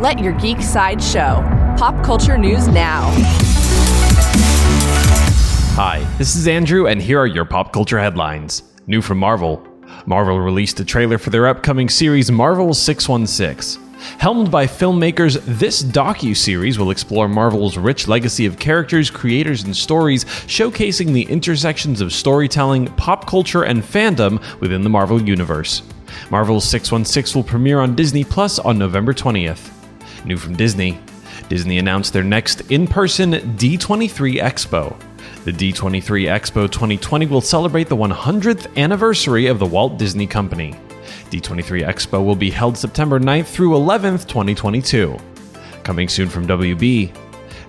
Let your geek side show. Pop culture news now. Hi, this is Andrew, and here are your pop culture headlines. New from Marvel. Marvel released a trailer for their upcoming series Marvel 616. Helmed by filmmakers, this docu-series will explore Marvel's rich legacy of characters, creators, and stories, showcasing the intersections of storytelling, pop culture, and fandom within the Marvel universe. Marvel's 616 will premiere on Disney Plus on November 20th. New from Disney. Disney announced their next in-person D23 Expo. The D23 Expo 2020 will celebrate the 100th anniversary of the Walt Disney Company. D23 Expo will be held September 9th through 11th, 2022. Coming soon from WB,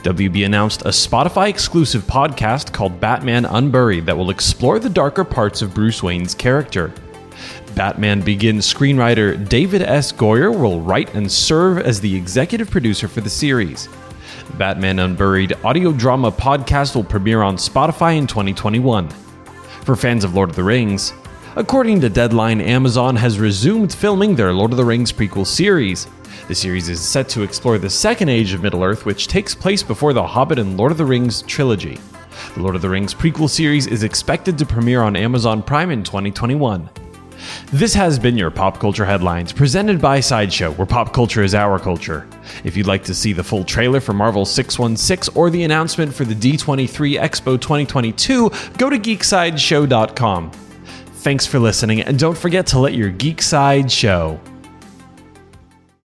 WB announced a Spotify exclusive podcast called Batman Unburied that will explore the darker parts of Bruce Wayne's character. Batman Begins screenwriter David S. Goyer will write and serve as the executive producer for the series. Batman Unburied audio drama podcast will premiere on Spotify in 2021. For fans of Lord of the Rings, According to Deadline, Amazon has resumed filming their Lord of the Rings prequel series. The series is set to explore the second age of Middle Earth, which takes place before the Hobbit and Lord of the Rings trilogy. The Lord of the Rings prequel series is expected to premiere on Amazon Prime in 2021. This has been your Pop Culture Headlines, presented by Sideshow, where pop culture is our culture. If you'd like to see the full trailer for Marvel 616 or the announcement for the D23 Expo 2022, go to geeksideshow.com. Thanks for listening, and don't forget to let your geek side show.